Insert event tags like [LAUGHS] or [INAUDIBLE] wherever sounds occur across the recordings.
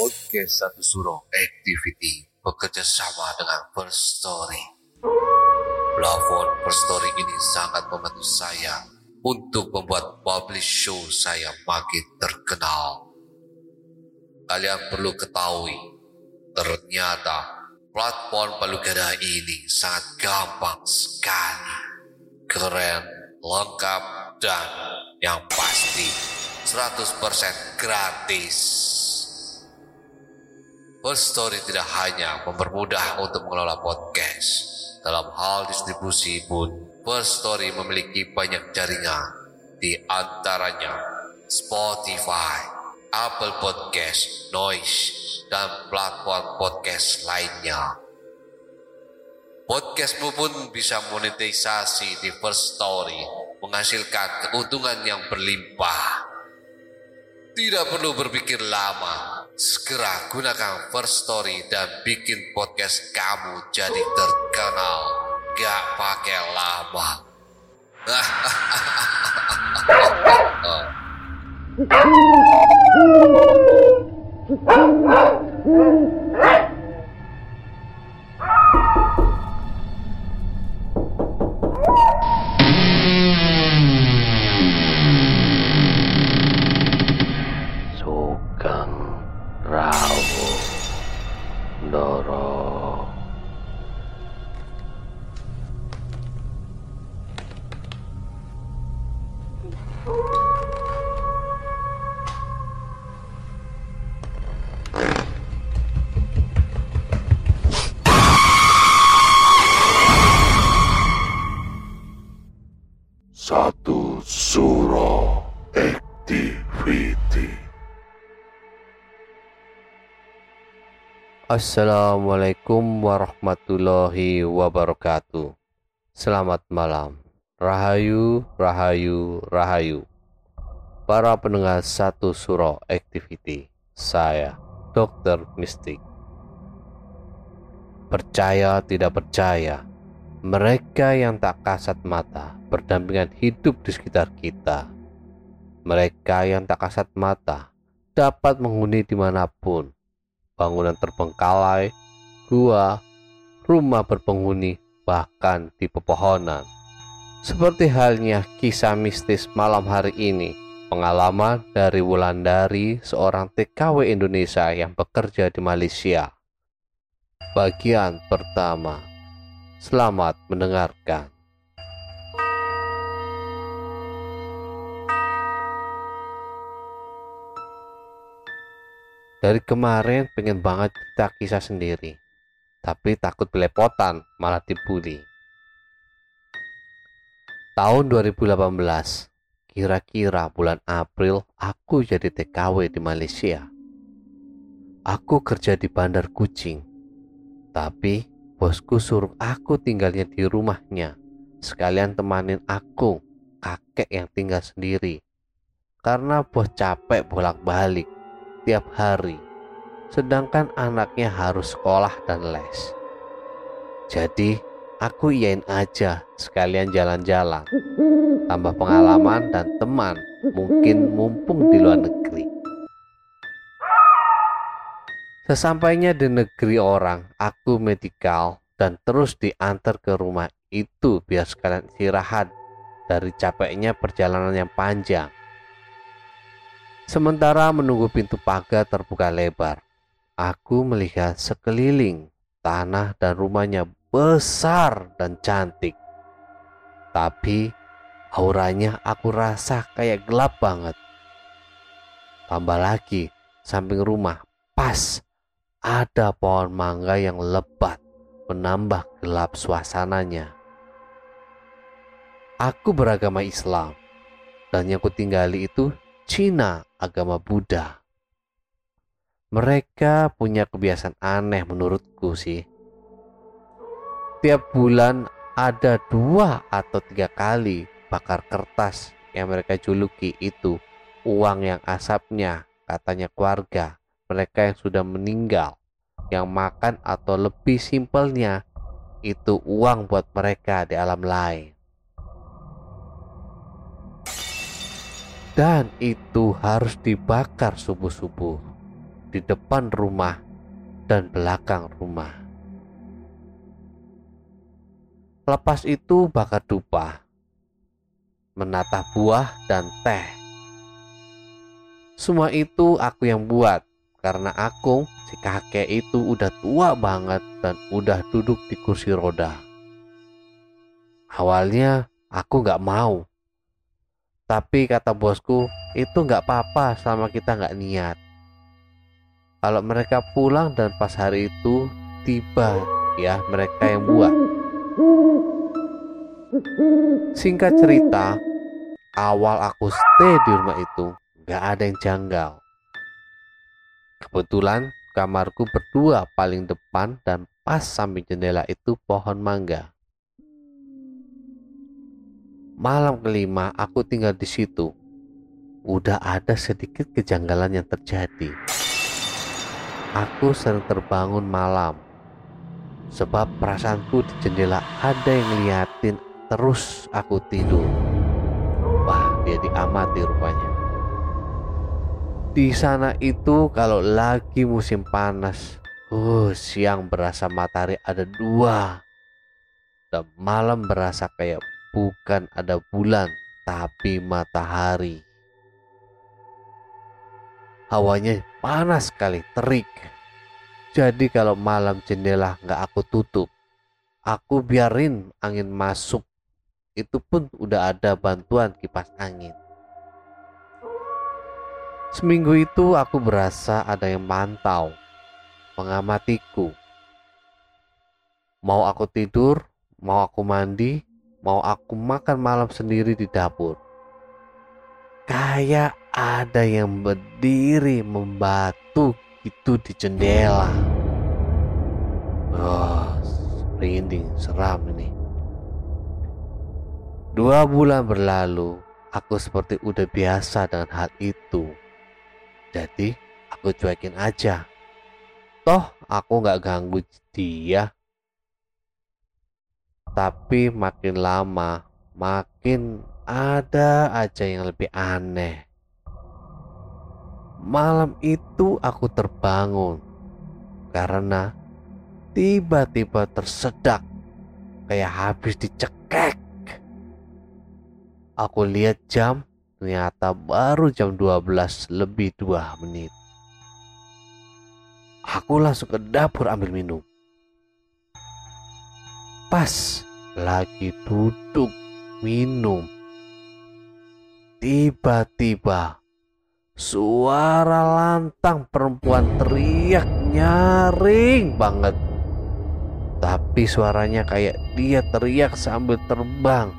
Podcast Satu Suro Activity bekerja sama dengan First Story. Plafon First Story ini sangat membantu saya untuk membuat publish show saya makin terkenal. Kalian perlu ketahui, ternyata platform Palugada ini sangat gampang sekali. Keren, lengkap, dan yang pasti 100% gratis. First Story tidak hanya mempermudah untuk mengelola podcast. Dalam hal distribusi pun, First Story memiliki banyak jaringan, di antaranya Spotify, Apple Podcast, Noise, dan platform podcast lainnya. Podcastmu pun bisa monetisasi di First Story, menghasilkan keuntungan yang berlimpah. Tidak perlu berpikir lama, segera gunakan First Story dan bikin podcast kamu jadi terkenal. Gak pakai lama. Sugeng [LAUGHS] Satu Suro Activity Assalamualaikum warahmatullahi wabarakatuh. Selamat malam. Rahayu, rahayu, rahayu. Para pendengar satu suro activity. Saya, Dokter Mistik. Percaya tidak percaya, mereka yang tak kasat mata berdampingan hidup di sekitar kita. Mereka yang tak kasat mata dapat menghuni di mana pun bangunan terbengkalai, gua, rumah berpenghuni, bahkan di pepohonan. Seperti halnya kisah mistis malam hari ini, pengalaman dari Wulandari, seorang TKW Indonesia yang bekerja di Malaysia. Bagian pertama. Selamat mendengarkan. Dari kemarin pengen banget cerita kisah sendiri, tapi takut belepotan malah dibully. Tahun 2018, kira-kira bulan April aku jadi TKW di Malaysia. Aku kerja di Bandar Kucing, tapi bosku suruh aku tinggalnya di rumahnya, sekalian temanin aku, kakek yang tinggal sendiri. Karena bos capek bolak-balik tiap hari, sedangkan anaknya harus sekolah dan les. Jadi, aku iyain aja sekalian jalan-jalan, tambah pengalaman dan teman, mungkin mumpung di luar negeri. Sesampainya di negeri orang, aku medikal dan terus diantar ke rumah itu biar sekalian istirahat dari capeknya perjalanan yang panjang. Sementara menunggu pintu pagar terbuka lebar, aku melihat sekeliling tanah dan rumahnya besar dan cantik. Tapi auranya aku rasa kayak gelap banget. Tambah lagi, samping rumah pas ada pohon mangga yang lebat menambah gelap suasananya. Aku beragama Islam dan yang kutinggali itu Cina agama Buddha. Mereka punya kebiasaan aneh menurutku sih. Tiap bulan ada dua atau tiga kali bakar kertas yang mereka juluki itu uang yang asapnya katanya keluarga mereka yang sudah meninggal yang makan atau lebih simpelnya itu uang buat mereka di alam lain. Dan itu harus dibakar subuh-subuh. di depan rumah dan belakang rumah. Lepas itu bakar dupa, menata buah dan teh. Semua itu aku yang buat karena aku si kakek itu udah tua banget dan udah duduk di kursi roda. Awalnya aku nggak mau, tapi kata bosku itu nggak apa-apa selama kita nggak niat. Kalau mereka pulang dan pas hari itu tiba ya mereka yang buat. Singkat cerita, awal aku stay di rumah itu gak ada yang janggal. Kebetulan kamarku berdua paling depan dan pas samping jendela itu pohon mangga. Malam kelima aku tinggal di situ. Udah ada sedikit kejanggalan yang terjadi. Aku sering terbangun malam sebab perasaanku di jendela ada yang ngeliatin terus aku tidur. Wah, dia diamati rupanya. Di sana itu kalau lagi musim panas, uh, siang berasa matahari ada dua, dan malam berasa kayak bukan ada bulan tapi matahari. Hawanya panas sekali, terik. Jadi kalau malam jendela nggak aku tutup, aku biarin angin masuk. Itu pun udah ada bantuan kipas angin. Seminggu itu aku berasa ada yang mantau, mengamatiku. Mau aku tidur, mau aku mandi, mau aku makan malam sendiri di dapur. Kayak ada yang berdiri membatu itu di jendela. Oh, merinding, seram ini. Dua bulan berlalu, aku seperti udah biasa dengan hal itu. Jadi, aku cuekin aja. Toh, aku nggak ganggu dia. Tapi makin lama, makin ada aja yang lebih aneh. Malam itu aku terbangun karena tiba-tiba tersedak kayak habis dicekek. Aku lihat jam, ternyata baru jam 12 lebih 2 menit. Aku langsung ke dapur ambil minum. Pas lagi duduk minum. Tiba-tiba Suara lantang perempuan teriak nyaring banget. Tapi suaranya kayak dia teriak sambil terbang.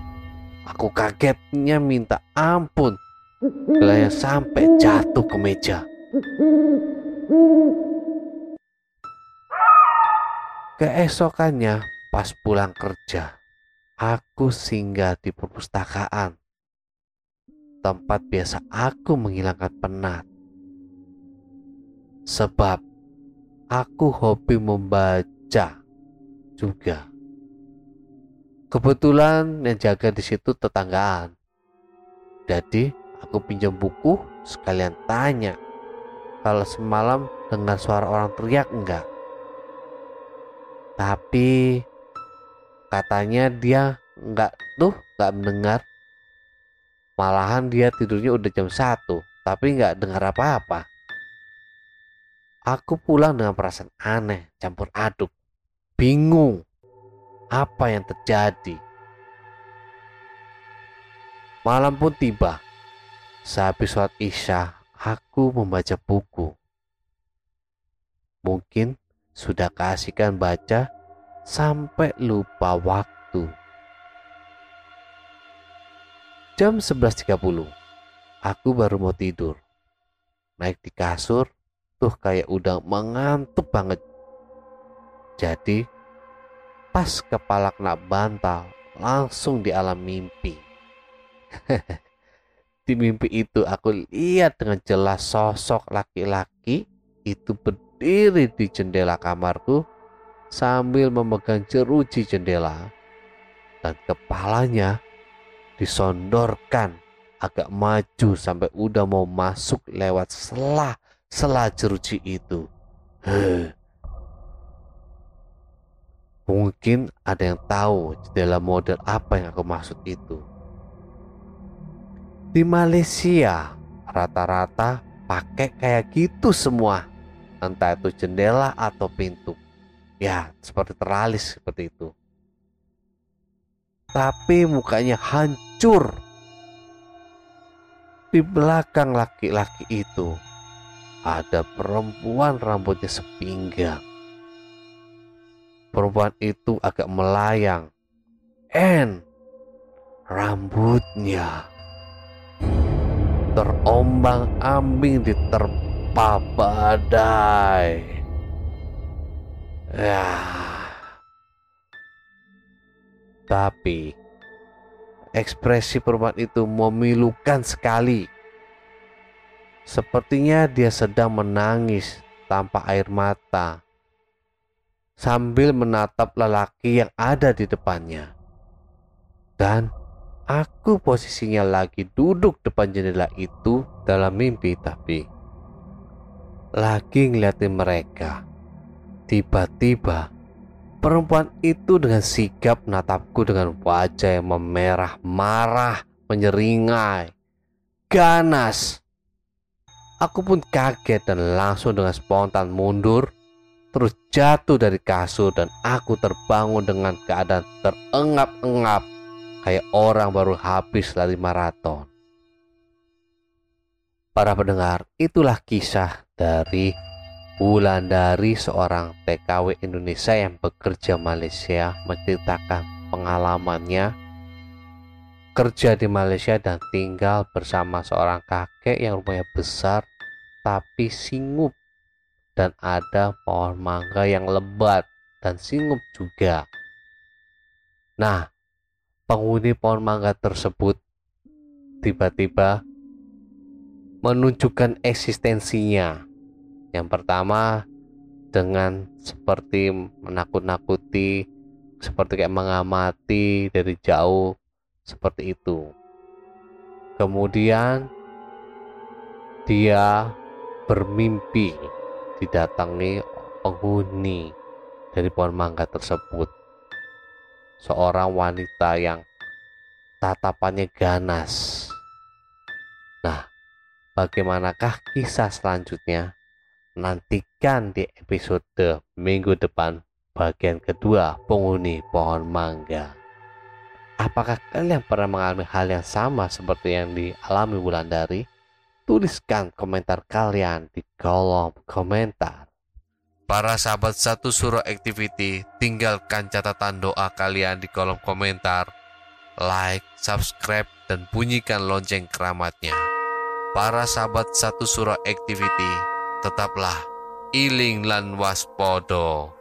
Aku kagetnya minta ampun. Gelanya sampai jatuh ke meja. Keesokannya pas pulang kerja, aku singgah di perpustakaan tempat biasa aku menghilangkan penat. Sebab aku hobi membaca juga. Kebetulan yang jaga di situ tetanggaan. Jadi aku pinjam buku sekalian tanya kalau semalam dengar suara orang teriak enggak. Tapi katanya dia enggak tuh enggak mendengar Malahan dia tidurnya udah jam 1, tapi nggak dengar apa-apa. Aku pulang dengan perasaan aneh, campur aduk, bingung apa yang terjadi. Malam pun tiba. Sehabis sholat isya, aku membaca buku. Mungkin sudah keasikan baca sampai lupa waktu. Jam 11.30 Aku baru mau tidur. Naik di kasur Tuh kayak udah mengantuk banget. Jadi Pas kepala kena bantal Langsung di alam mimpi. [LAUGHS] Di mimpi itu aku lihat dengan jelas sosok laki-laki Itu berdiri di jendela kamarku Sambil memegang jeruji jendela Dan kepalanya disondorkan agak maju sampai udah mau masuk lewat selah selajeruji itu. Heh. Mungkin ada yang tahu jendela model apa yang aku maksud itu. Di Malaysia, rata-rata pakai kayak gitu semua. Entah itu jendela atau pintu. Ya, seperti teralis seperti itu. Tapi mukanya hancur. Di belakang laki-laki itu ada perempuan rambutnya sepinggang perempuan itu agak melayang. And rambutnya terombang ambing diterpa badai. Ya. Tapi ekspresi perempuan itu memilukan sekali. Sepertinya dia sedang menangis tanpa air mata sambil menatap lelaki yang ada di depannya. Dan aku posisinya lagi duduk depan jendela itu dalam mimpi tapi lagi ngeliatin mereka. Tiba-tiba perempuan itu dengan sigap natapku dengan wajah yang memerah, marah, menyeringai, ganas. Aku pun kaget dan langsung dengan spontan mundur terus jatuh dari kasur dan aku terbangun dengan keadaan terengap-engap kayak orang baru habis lari maraton. Para pendengar, itulah kisah dari Wulandari seorang TKW Indonesia yang bekerja Malaysia menceritakan pengalamannya kerja di Malaysia dan tinggal bersama seorang kakek yang rumahnya besar tapi singup dan ada pohon mangga yang lebat dan singup juga. Nah, penghuni pohon mangga tersebut tiba-tiba menunjukkan eksistensinya. Yang pertama dengan seperti menakut-nakuti, seperti kayak mengamati dari jauh seperti itu. Kemudian dia bermimpi didatangi penghuni dari pohon mangga tersebut. Seorang wanita yang tatapannya ganas. Nah, bagaimanakah kisah selanjutnya? Nantikan di episode minggu depan bagian kedua penghuni pohon mangga. Apakah kalian pernah mengalami hal yang sama seperti yang dialami Wulandari? Tuliskan komentar kalian di kolom komentar. Para sahabat satu suruh activity, tinggalkan catatan doa kalian di kolom komentar. Like, subscribe, dan bunyikan lonceng keramatnya. Para sahabat satu surah activity, tetaplah iling lan waspodo.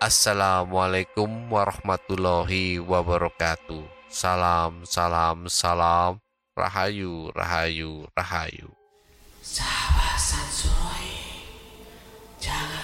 Assalamualaikum warahmatullahi wabarakatuh. Salam, salam, salam. Rahayu, Rahayu, Rahayu. Sahabat Sansuroi, jangan